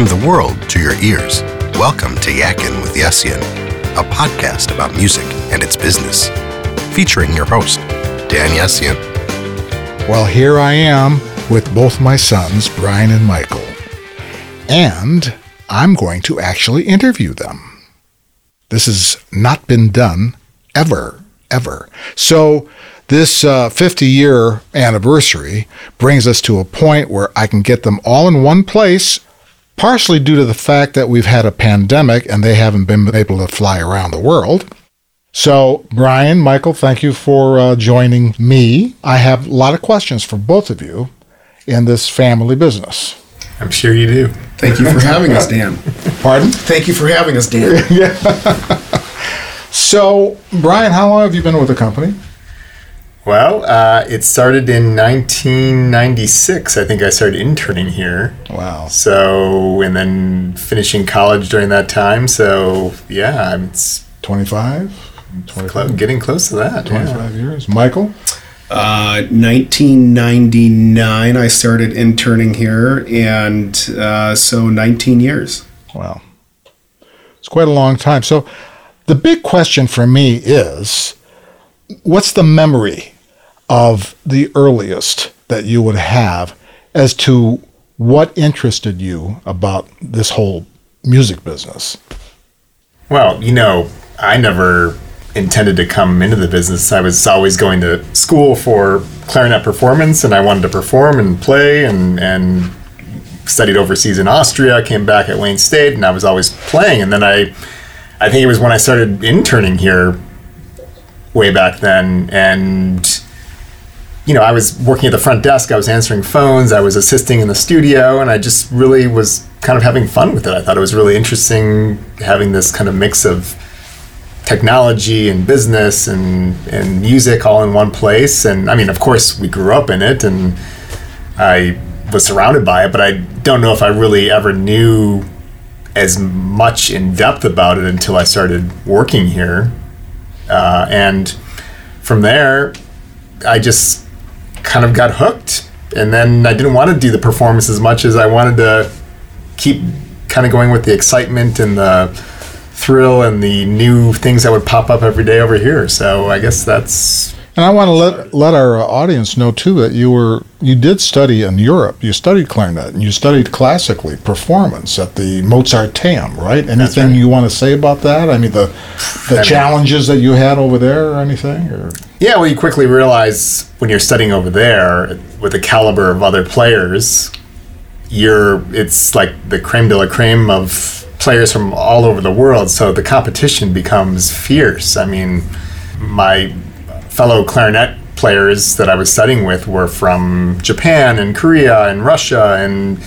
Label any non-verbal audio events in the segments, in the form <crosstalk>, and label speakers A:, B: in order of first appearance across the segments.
A: From the world to your ears, welcome to Yakkin with Yessian, a podcast about music and its business, featuring your host, Dan Yessian.
B: Well, here I am with both my sons, Brian and Michael, and I'm going to actually interview them. This has not been done ever, ever. So this uh, 50 year anniversary brings us to a point where I can get them all in one place, partially due to the fact that we've had a pandemic and they haven't been able to fly around the world. So, Brian, Michael, thank you for uh, joining me. I have a lot of questions for both of you in this family business.
C: I'm sure you do.
D: Thank you for having us, Dan. <laughs>
B: Pardon?
D: Thank you for having us, Dan. yeah. <laughs>
B: So, Brian, how long have you been with the company?
C: Well, uh, it started in 1996. I think I started interning here.
B: Wow.
C: So, and then finishing college during that time. So, yeah, it's
B: 25?
C: clo- getting close to that. yeah.
B: 25 years. Michael?
D: Uh, 1999, I started interning here, and uh, so 19 years.
B: Wow. It's quite a long time. So, the big question for me is what's the memory of the earliest that you would have as to what interested you about this whole music business?
C: Well, you know, I never intended to come into the business. I was always going to school for clarinet performance, and I wanted to perform and play, and and studied overseas in Austria. Came back at Wayne State, and I was always playing. And then I, I think it was when I started interning here, way back then, and you know, I was working at the front desk. I was answering phones. I was assisting in the studio, and I just really was kind of having fun with it. I thought it was really interesting having this kind of mix of technology and business and and music all in one place. And I mean, of course, we grew up in it, and I was surrounded by it, but I don't know if I really ever knew as much in depth about it until I started working here. Uh, and from there, I just kind of got hooked. And then I didn't want to do the performance as much as I wanted to keep kind of going with the excitement and the thrill and the new things that would pop up every day over here. So I guess that's
B: And I want to let let our audience know too that you were you did study in Europe. You studied clarinet and you studied classically performance at the Mozarteum, right? Anything
C: right.
B: you want to say about that? I mean the the
C: mean-
B: challenges that you had over there or anything or
C: Yeah, well, you quickly realize when you're studying over there with the caliber of other players, you're it's like the creme de la creme of players from all over the world. So the competition becomes fierce. I mean, my fellow clarinet players that I was studying with were from Japan and Korea and Russia and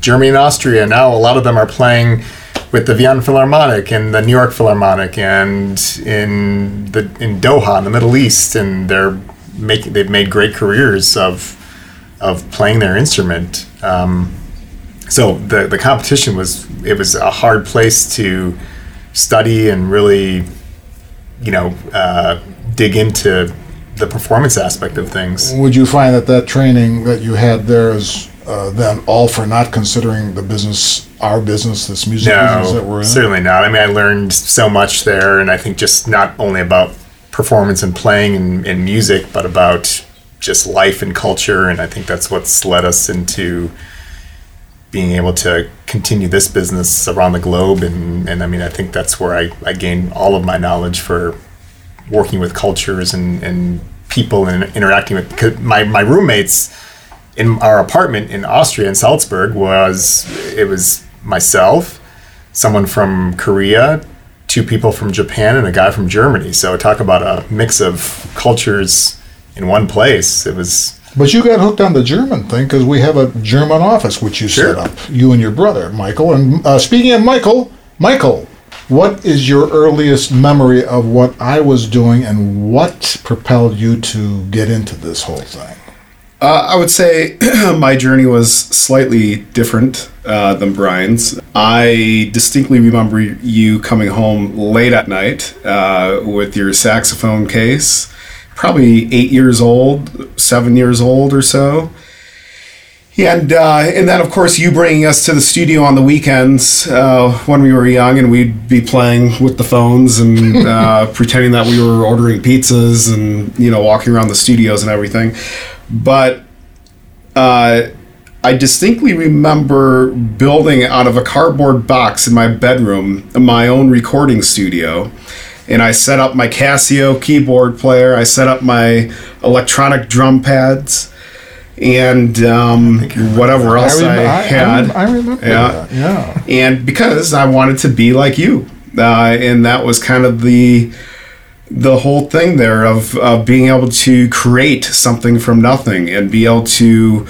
C: Germany and Austria. Now a lot of them are playing with the Vienna Philharmonic and the New York Philharmonic and in the in Doha in the Middle East, and they're making they've made great careers of of playing their instrument. Um, so the the competition was it was a hard place to study and really, you know, uh, dig into the performance aspect of things.
B: would you find that that training that you had there is uh, then all for not considering the business our business this music business that we're in?
C: certainly not. I mean, I learned so much there, and I think just not only about performance and playing and, and music, but about just life and culture. And I think that's what's led us into being able to continue this business around the globe. And, and I mean, I think that's where I, I gained all of my knowledge for working with cultures and, and people and interacting with 'cause my, my roommates in our apartment in Austria in Salzburg was it was myself, someone from Korea, two people from Japan, and a guy from Germany. So talk about a mix of cultures in one place. It was
B: But you got hooked on the German thing because we have a German office which you
C: Sure.
B: set up, you and your brother, Michael. And uh, speaking of Michael, Michael, what is your earliest memory of what I was doing and what propelled you to get into this whole thing?
D: Uh, I would say <clears throat> my journey was slightly different uh, than Brian's. I distinctly remember you coming home late at night uh, with your saxophone case, probably eight years old, seven years old or so. And uh, and then of course you bringing us to the studio on the weekends uh, when we were young, and we'd be playing with the phones and <laughs> uh, pretending that we were ordering pizzas and you know walking around the studios and everything. But uh, I distinctly remember building out of a cardboard box in my bedroom my own recording studio. And I set up my Casio keyboard player. I set up my electronic drum pads and um, whatever else I,
B: rem-
D: had.
B: I, remember
D: Yeah.
B: that. Yeah.
D: and because I wanted to be like you, uh, and that was kind of the the whole thing there of, of being able to create something from nothing and be able to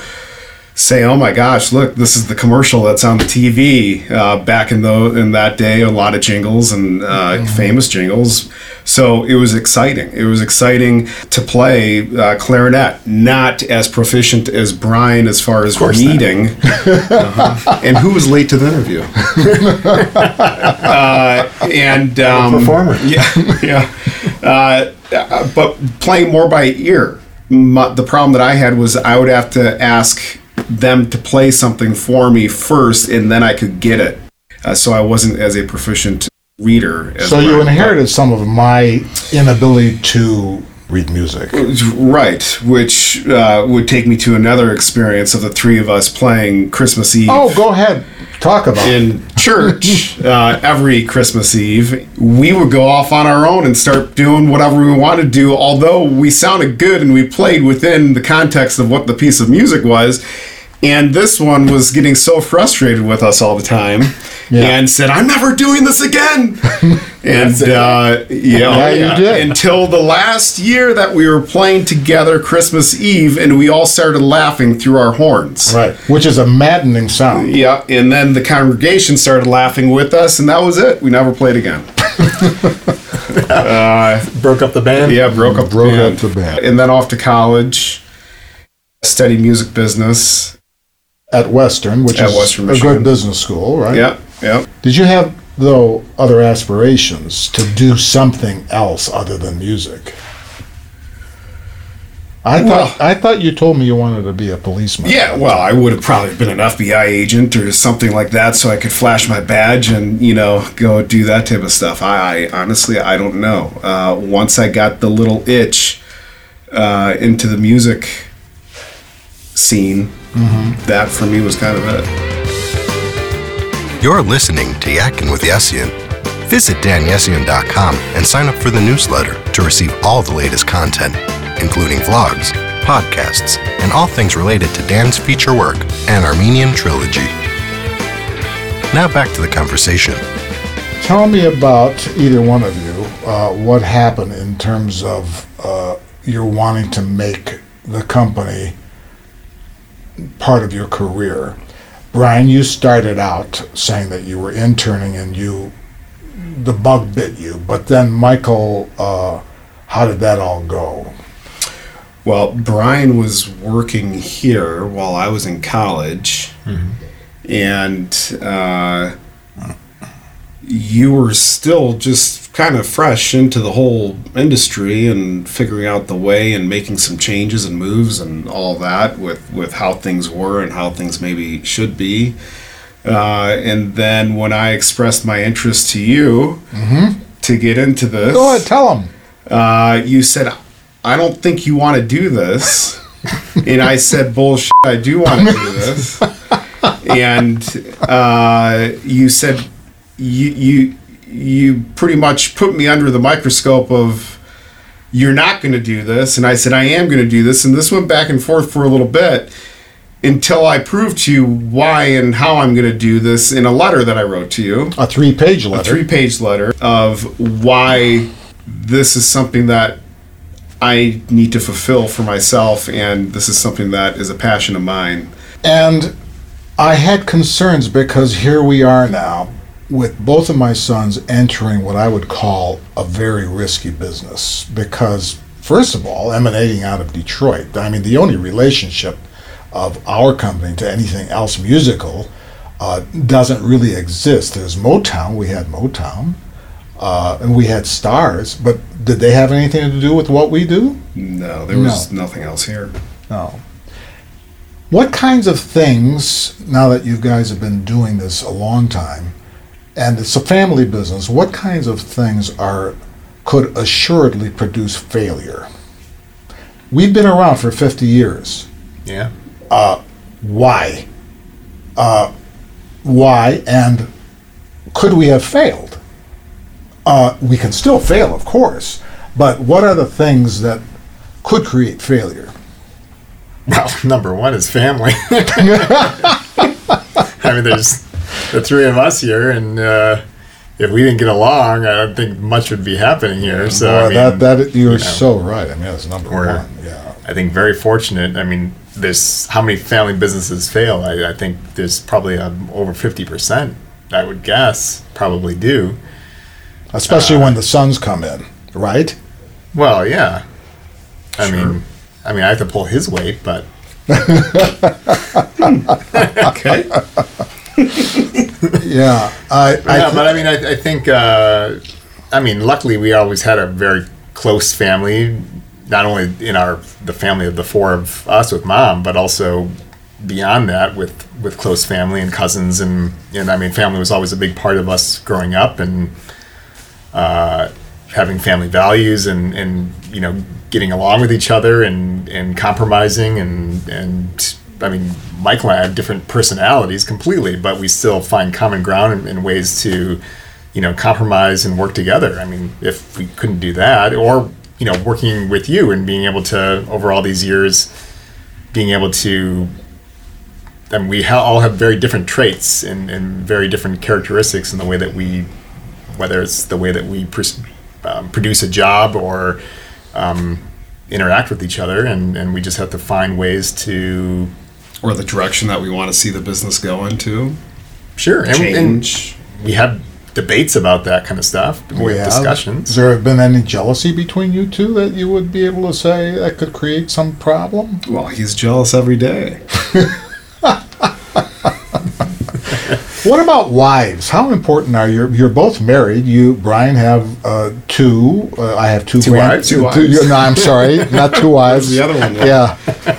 D: say, "Oh my gosh, look, this is the commercial that's on the TV." Uh, back in the in that day, a lot of jingles and uh, famous jingles. So it was exciting. It was exciting to play uh, clarinet. Not as proficient as Brian as far as reading. Uh-huh. And who was late to the interview? <laughs> uh, and um,
C: performer. <laughs>
D: Yeah, yeah. Uh, uh, but playing more by ear. My, the problem that I had was I would have to ask them to play something for me first, and then I could get it. Uh, so I wasn't as a proficient reader.
B: So you inherited some of my inability to read music.
D: Right, which uh, would take me to another experience of the three of us playing Christmas Eve.
B: Oh, go ahead. Talk about it.
D: in <laughs> church uh, every Christmas Eve, we would go off on our own and start doing whatever we wanted to do. Although we sounded good and we played within the context of what the piece of music was. And this one was getting so frustrated with us all the time
B: Yeah.
D: and said, I'm never doing this again. <laughs> and uh, yeah,
B: Yeah, you did.
D: until the last year that we were playing together Christmas Eve and we all started laughing through our horns.
B: Right. Which is a maddening sound.
D: Yeah, and then the congregation started laughing with us, and that was it. We never played again. <laughs>
C: Broke up the band.
D: Yeah, broke up,
B: Broke
D: the band.
B: up the band.
D: and then off to college, studied music business.
B: At Western, which
D: At
B: is
D: Western
B: a good business school, right?
D: Yeah, yeah.
B: Did you have, though, other aspirations to do something else other than music? I thought I thought you told me you wanted to be a policeman.
D: Yeah, well, I would have probably been an FBI agent or something like that, so I could flash my badge and you know go do that type of stuff. I, I honestly, I don't know. Uh, once I got the little itch uh, into the music scene, that for me was kind of it.
A: You're listening to Yakkin with Yessian. Visit danyessian.com and sign up for the newsletter to receive all the latest content, including vlogs, podcasts, and all things related to Dan's feature work and Armenian trilogy. Now back to the conversation.
B: Tell me about either one of you uh, what happened in terms of uh, your wanting to make the company part of your career. Brian, you started out saying that you were interning and you the bug bit you, but then Michael, uh, how did that all go?
D: Well, Brian was working here while I was in college, and uh, you were still just kind of fresh into the whole industry and figuring out the way and making some changes and moves and all that with with how things were and how things maybe should be. Uh, and then when I expressed my interest to you to get into this,
B: Go ahead, tell him.
D: uh, you said, I don't think you want to do this. <laughs> and I said, bullshit, I do want to do this. <laughs> and uh, you said, you, you, you pretty much put me under the microscope of, you're not going to do this. And I said, I am going to do this. And this went back and forth for a little bit until I proved to you why and how I'm going to do this in a letter that I wrote to you
B: A three-page
D: a
B: letter.
D: three page letter of why this is something that I need to fulfill for myself, and this is something that is a passion of mine.
B: And I had concerns because here we are now with both of my sons entering what I would call a very risky business. Because, first of all, emanating out of Detroit, I mean, the only relationship of our company to anything else musical uh, doesn't really exist. There's Motown, we had Motown, uh, and we had Stars, but did they have anything to do with what we do?
D: No, there was nothing else here.
B: No. What kinds of things, now that you guys have been doing this a long time, and it's a family business, what kinds of things are could assuredly produce failure? We've been around for 50 years.
C: Yeah.
B: Why? Uh, why? And could we have failed? Uh, we can still fail, of course, but what are the things that could create failure?
C: Well, <laughs> number one is family. <laughs> I mean, there's the three of us here, and uh, if we didn't get along, I don't think much would be happening here. So I mean,
B: that, that you're
C: you know,
B: so right. I mean, that's number one. Yeah.
C: I think very fortunate. I mean, there's how many family businesses fail? I, I think there's probably um, over fifty percent. I would guess probably do.
B: Especially
C: Uh,
B: when the sons come in, right?
C: Well, yeah. I
D: Sure.
C: mean, I mean, I have to pull his weight, but <laughs> <laughs>
D: Okay. <laughs>
B: Yeah. I, I
C: yeah, but I mean, I, I think, uh, I mean, luckily we always had a very close family, not only in our the family of the four of us with mom, but also beyond that with with close family and cousins and and I mean, family was always a big part of us growing up and uh, having family values and and you know getting along with each other and and compromising and and I mean Michael and I have different personalities completely, but we still find common ground and, and ways to you know compromise and work together. I mean, if we couldn't do that, or you know working with you and being able to over all these years, being able to and we ha- all have very different traits and, and very different characteristics in the way that we whether it's the way that we pers- um, produce a job or um, interact with each other, and, and we just have to find ways to
D: or the direction that we want to see the business go into.
C: sure and, and we have debates about that kind of stuff. We,
B: we
C: have
B: have.
C: discussions.
B: Has there been any jealousy between you two that you would be able to say that could create some problem?
D: Well, he's jealous every day. <laughs>
B: What about wives? How important are you? You're both married. You, Brian, have uh, two. Uh, I have two.
C: Two wives?
D: Two wives.
B: you- no, I'm sorry, not two <laughs> wives.
D: the other one?
B: Yeah.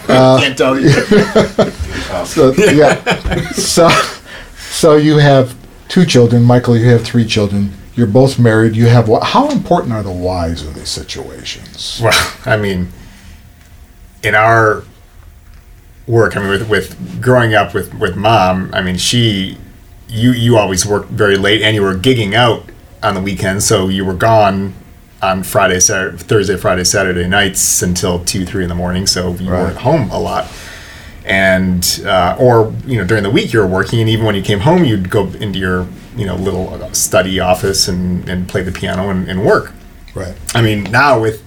C: Uh, Can't tell you. <laughs>
B: So, yeah. So, so you have two children. Michael, you have three children. You're both married. You have. wa- How important are the wives in these situations?
C: Well, I mean, in our work, I mean, with, with growing up with, with mom, I mean, she, you, you always worked very late and you were gigging out on the weekends. So you were gone on Friday, Saturday, Thursday, Friday, Saturday nights until two, three in the morning. So you
B: Right.
C: weren't home a lot. And, uh, or, you know, during the week you were working and even when you came home, you'd go into your, you know, little study office and, and play the piano and, and work.
B: Right.
C: I mean, now with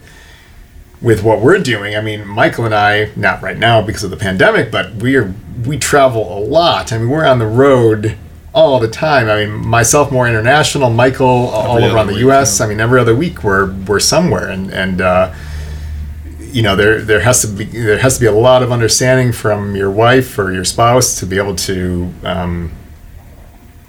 C: with what we're doing, I mean, Michael and I, not right now because of the pandemic, but we're we travel a lot. I mean, we're on the road all the time. I mean, myself more international, Michael all around the
D: other
C: U.S.
D: week,
C: I mean, every other week we're we're somewhere, and and uh, you know there there has to be there has to be a lot of understanding from your wife or your spouse to be able to. Um,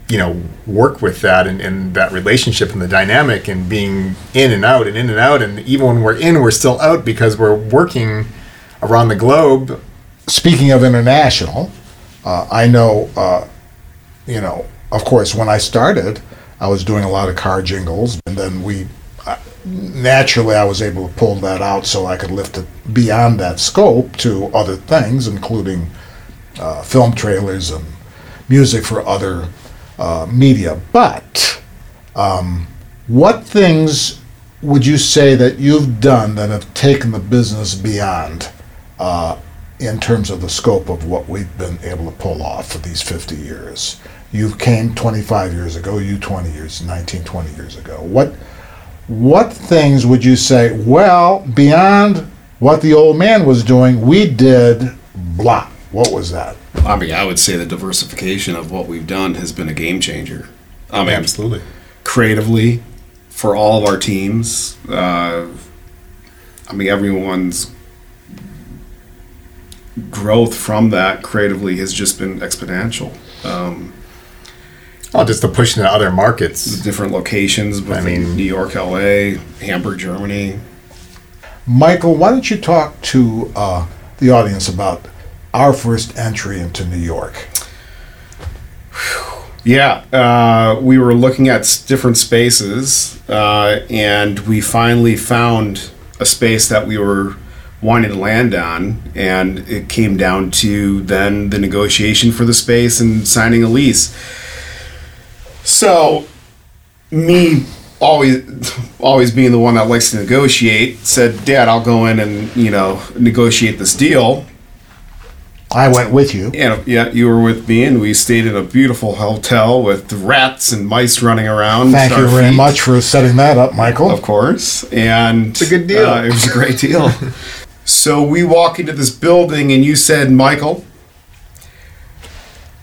C: you know work with that and, and that relationship and the dynamic and being in and out and in and out and even when we're in we're still out because we're working around the globe
B: Speaking of international, uh, I know, uh, you know, of course, when I started, I was doing a lot of car jingles, and then we naturally I was able to pull that out so I could lift it beyond that scope to other things, including uh, film trailers and music for other uh, media. But um, what things would you say that you've done that have taken the business beyond? Uh, in terms of the scope of what we've been able to pull off for these 50 years. You came 25 years ago, you 20 years, 19, 20 years ago. What what things would you say, well, beyond what the old man was doing, we did blah. What was that?
D: I mean, I would say the diversification of what we've done has been a game changer. I mean,
C: absolutely
D: creatively for all of our teams. Uh, I mean, everyone's growth from that creatively has just been exponential. Um,
C: oh just to push into other markets
D: different locations,
C: I
D: I
C: mean-
D: mean, New York, LA, Hamburg, Germany.
B: Michael, why don't you talk to uh, the audience about our first entry into New York?
D: Yeah, uh, we were looking at different spaces, uh, and we finally found a space that we were wanting to land on, and it came down to then the negotiation for the space and signing a lease. So, me always always being the one that likes to negotiate said dad i'll go in and you know negotiate this deal
B: I went with you.
D: yeah, yeah, you were with me, and we stayed in a beautiful hotel with rats and mice running around.
B: Thank you very
D: feet,
B: much for setting that up, Michael.
D: Of course, and it's
C: a good deal.
D: Uh, it was a great deal. <laughs> so we walk into this building, and you said, "Michael,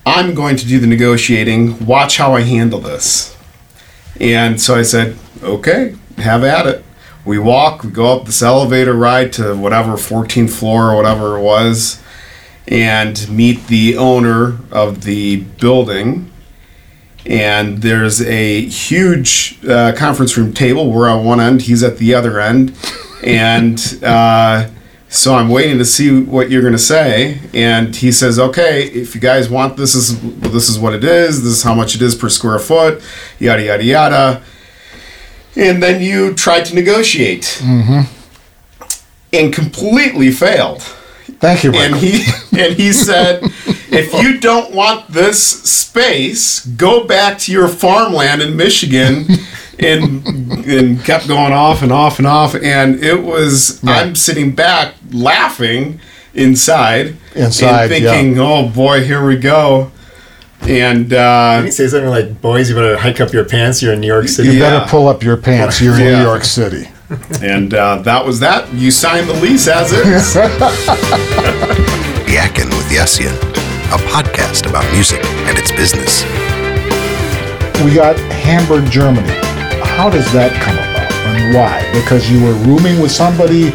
D: I'm going to do the negotiating. Watch how I handle this." And so I said, "Okay, have at it." We walk, we go up this elevator ride to whatever 14th floor or whatever it was and meet the owner of the building. And there's a huge uh, conference room table. We're on one end, he's at the other end. And uh, so I'm waiting to see what you're going to say. And he says, "Okay, if you guys want this, is this is what it is. This is how much it is per square foot. Yada yada yada." And then you tried to negotiate, mm-hmm. and completely failed
B: Thank you,
D: and he <laughs> and he said, if you don't want this space, go back to your farmland in Michigan. <laughs> And and kept going off and off and off, and it was. I'm sitting back laughing inside,
B: Inside,
D: and thinking, "Oh boy, here we go." And uh,
C: Didn't he say something like, "Boys, you better hike up your pants. You're in New York City."
B: you
D: Yeah.
B: better pull up your pants. You're in
D: Yeah.
B: New York City. <laughs>
D: and uh, that was that. You signed the lease as is. <laughs>
A: Yakkin with Yessian, a podcast about music and its business.
B: We got Hamburg, Germany. How does that come about and why? Because you were rooming with somebody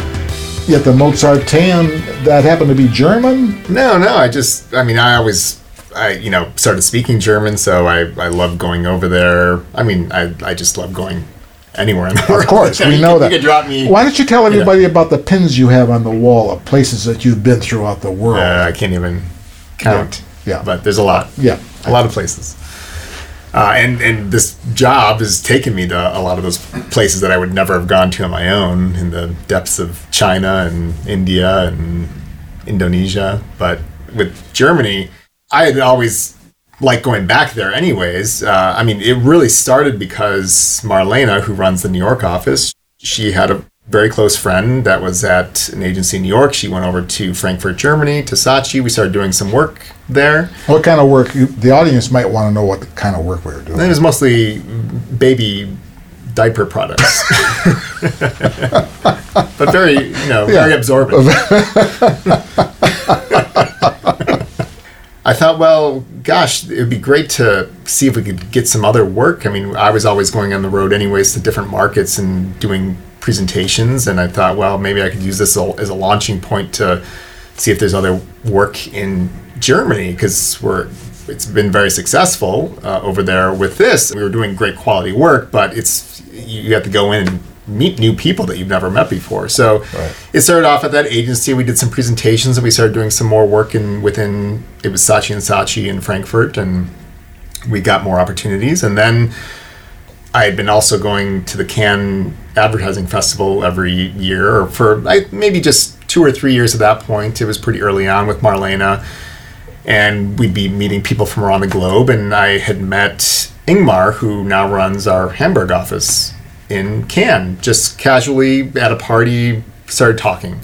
B: at the Mozarteum that happened to be German?
C: No, no. I just, I mean, I always, I, you know, started speaking German, so I, I love going over there. I mean, I, I just love going anywhere in the world.
B: Of course, we <laughs> know that.
C: You could drop me.
B: Why don't you tell everybody about the pins you have on the wall of places that you've been throughout the world?
C: Uh, I can't even count.
B: Yeah. Yeah.
C: But there's a lot.
B: Yeah.
C: A lot of places. Uh, and and this job has taken me to a lot of those places that I would never have gone to on my own in the depths of China and India and Indonesia. But with Germany, I had always liked going back there anyways. Uh, I mean, it really started because Marlena, who runs the New York office, she had a very close friend that was at an agency in New York. She went over to Frankfurt, Germany, to Saatchi. We started doing some work there.
B: What kind of work? The audience might want to know what kind of work we were doing.
C: It was mostly baby diaper products. <laughs> but very, you know, very
B: Yeah.
C: absorbent. I thought, well, gosh, it would be great to see if we could get some other work. I mean, I was always going on the road anyways to different markets and doing presentations, and I thought, well, maybe I could use this as a launching point to see if there's other work in Germany because we're it's been very successful uh, over there with this. We were doing great quality work, but it's you have to go in and meet new people that you've never met before. So
B: Right.
C: it started off at that agency. We did some presentations, and we started doing some more work in within it was Saatchi and Saatchi in Frankfurt, and we got more opportunities. And then I had been also going to the Cannes Advertising Festival every year, or for maybe just two or three years at that point. It was pretty early on with Marlena, and we'd be meeting people from around the globe. And I had met Ingmar, who now runs our Hamburg office in Cannes, just casually at a party, started talking.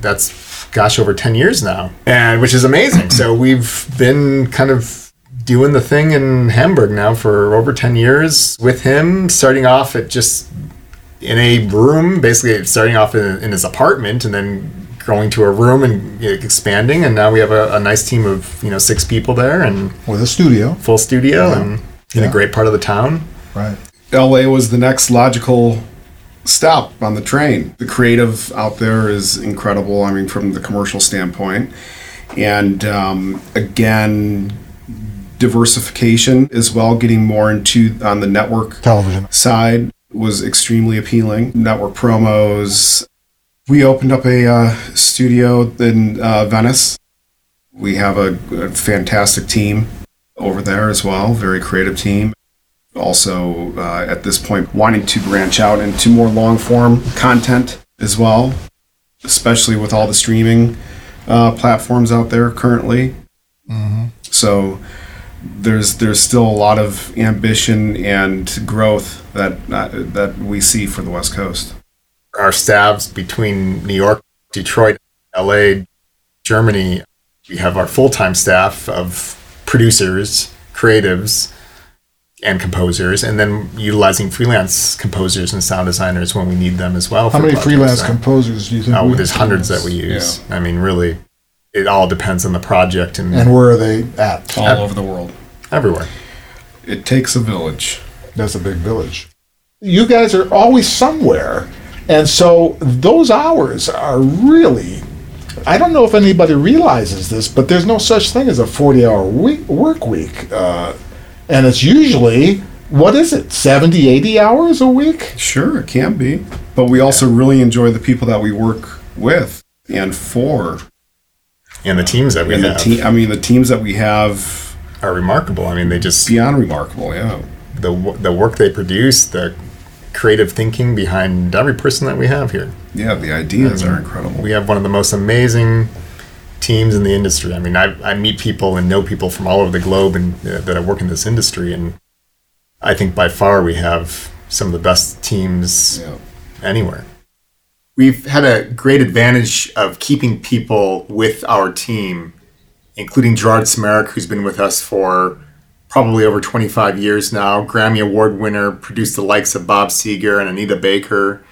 C: That's gosh over 10 years now and which is amazing so we've been kind of doing the thing in hamburg now for over 10 years with him starting off at just in a room basically starting off in, in his apartment and then going to a room and expanding and now we have a, a nice team of you know six people there and
B: With a studio,
C: full studio
B: Yeah.
C: and in
B: Yeah.
C: a great part of the town
B: right?
D: LA was the next logical stop on the train. The creative out there is incredible. I mean, from the commercial standpoint, and um, again, diversification as well. Getting more into on the network
B: Television.
D: side was extremely appealing. Network promos. We opened up a uh, studio in uh, Venice We have a, a fantastic team over there as well, very creative team. Also, uh, at this point, wanting to branch out into more long form content as well, especially with all the streaming uh, platforms out there currently. So there's there's still a lot of ambition and growth that uh, that we see for the West Coast.
C: Our staffs between New York, Detroit, LA, Germany, we have our full time staff of producers, creatives, and composers, and then utilizing freelance composers and sound designers when we need them as well.
B: How many freelance
C: So-
B: composers do you think?
C: Oh,
B: we-
C: there's hundreds that we use. I mean, really, it all depends on the project and,
B: And where are they at?
D: All over the world.
C: everywhere.
D: It takes a village.
B: That's a big village. You guys are always somewhere. And so those hours are really, I don't know if anybody realizes this, but there's no such thing as a 40 hour week, work week. Uh, and it's usually, what is it, 70, 80 hours a week?
D: Sure, it can be, but we also really enjoy the people that we work with and for,
C: And the teams that we
D: and
C: have
D: team. I mean, the teams that we have
C: are remarkable. I mean, they just
D: beyond remarkable. Yeah.
C: the the work they produce, the creative thinking behind every person that we have here.
D: Yeah, the ideas are incredible.
C: We have one of the most amazing teams in the industry. I mean, I, I meet people and know people from all over the globe and uh, that I work in this industry, and I think by far we have some of the best teams
D: Yeah.
C: anywhere. We've had a great advantage of keeping people with our team, including Gerard Smerek, who's been with us for probably over 25 years now. Grammy Award winner, produced the likes of Bob Seger and Anita Baker.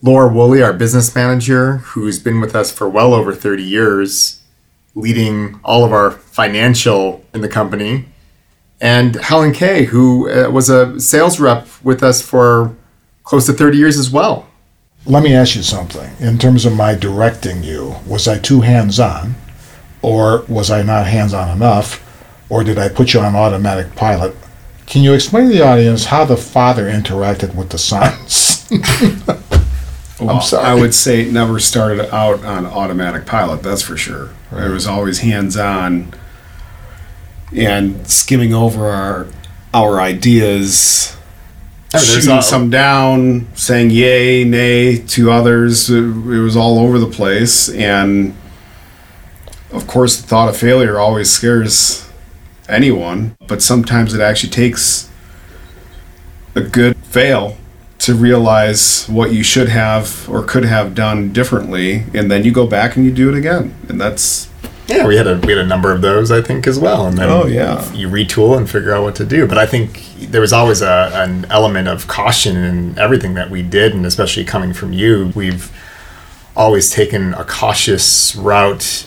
C: Laura Woolley, our business manager, who's been with us for well over 30 years, leading all of our financial in the company. And Helen Kay, who uh, was a sales rep with us for close to 30 years as well.
B: Let me ask you something. In terms of my directing you, was I too hands on? Or was I not hands on enough? Or did I put you on automatic pilot? Can you explain to the audience how the father interacted with the sons? <laughs>
D: Well,
B: sorry.
D: I would say it never started out on automatic pilot. That's for sure. It was always hands on and skimming over our our ideas, shooting
C: all-
D: some down, saying yay, nay to others. It, it was all over the place, and of course, the thought of failure always scares anyone. But sometimes it actually takes a good fail to realize what you should have or could have done differently, and then you go back and you do it again, and that's
C: Yeah, we had a we had a number of those, I think, as well. And then
D: Oh, yeah.
C: you retool and figure out what to do. But I think there was always a, an element of caution in everything that we did, and especially coming from you, we've always taken a cautious route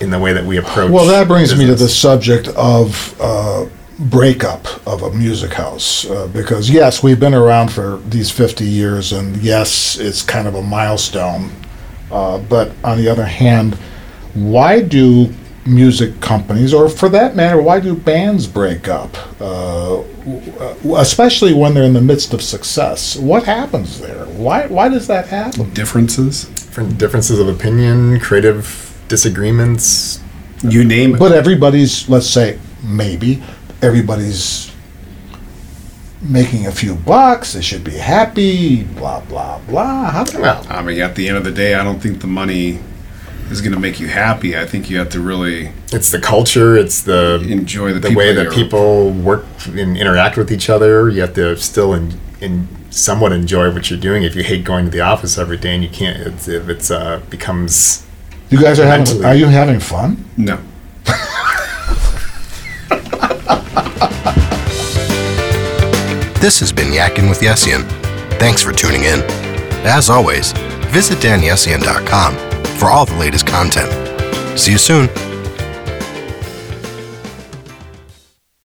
C: in the way that we approach.
B: well, that brings me to the subject of uh, breakup of a music house. Uh, because, yes, we've been around for these 50 years, and yes, it's kind of a milestone. Uh, but on the other hand, why do music companies, or for that matter, why do bands break up? Uh, especially when they're in the midst of success. What happens there? Why, why does that happen?
D: differences.
C: different differences of opinion, creative disagreements.
D: You name it.
B: But everybody's, let's say, maybe, everybody's making a few bucks, they should be happy, blah, blah, blah. How do
C: Well,
D: I mean, at the end of the day, I don't think the money is going to make you happy. I think you have to really
C: it's the culture. It's the
D: enjoy the,
C: the way that people work and interact with each other. You have to still in, in somewhat enjoy what you're doing. If you hate going to the office every day and you can't, it's, if it's uh, becomes
B: you guys are having, are you having fun?
D: No. <laughs>
A: This has been Yakkin with Yessian. Thanks for tuning in. As always, visit danyessian.com for all the latest content. See you soon.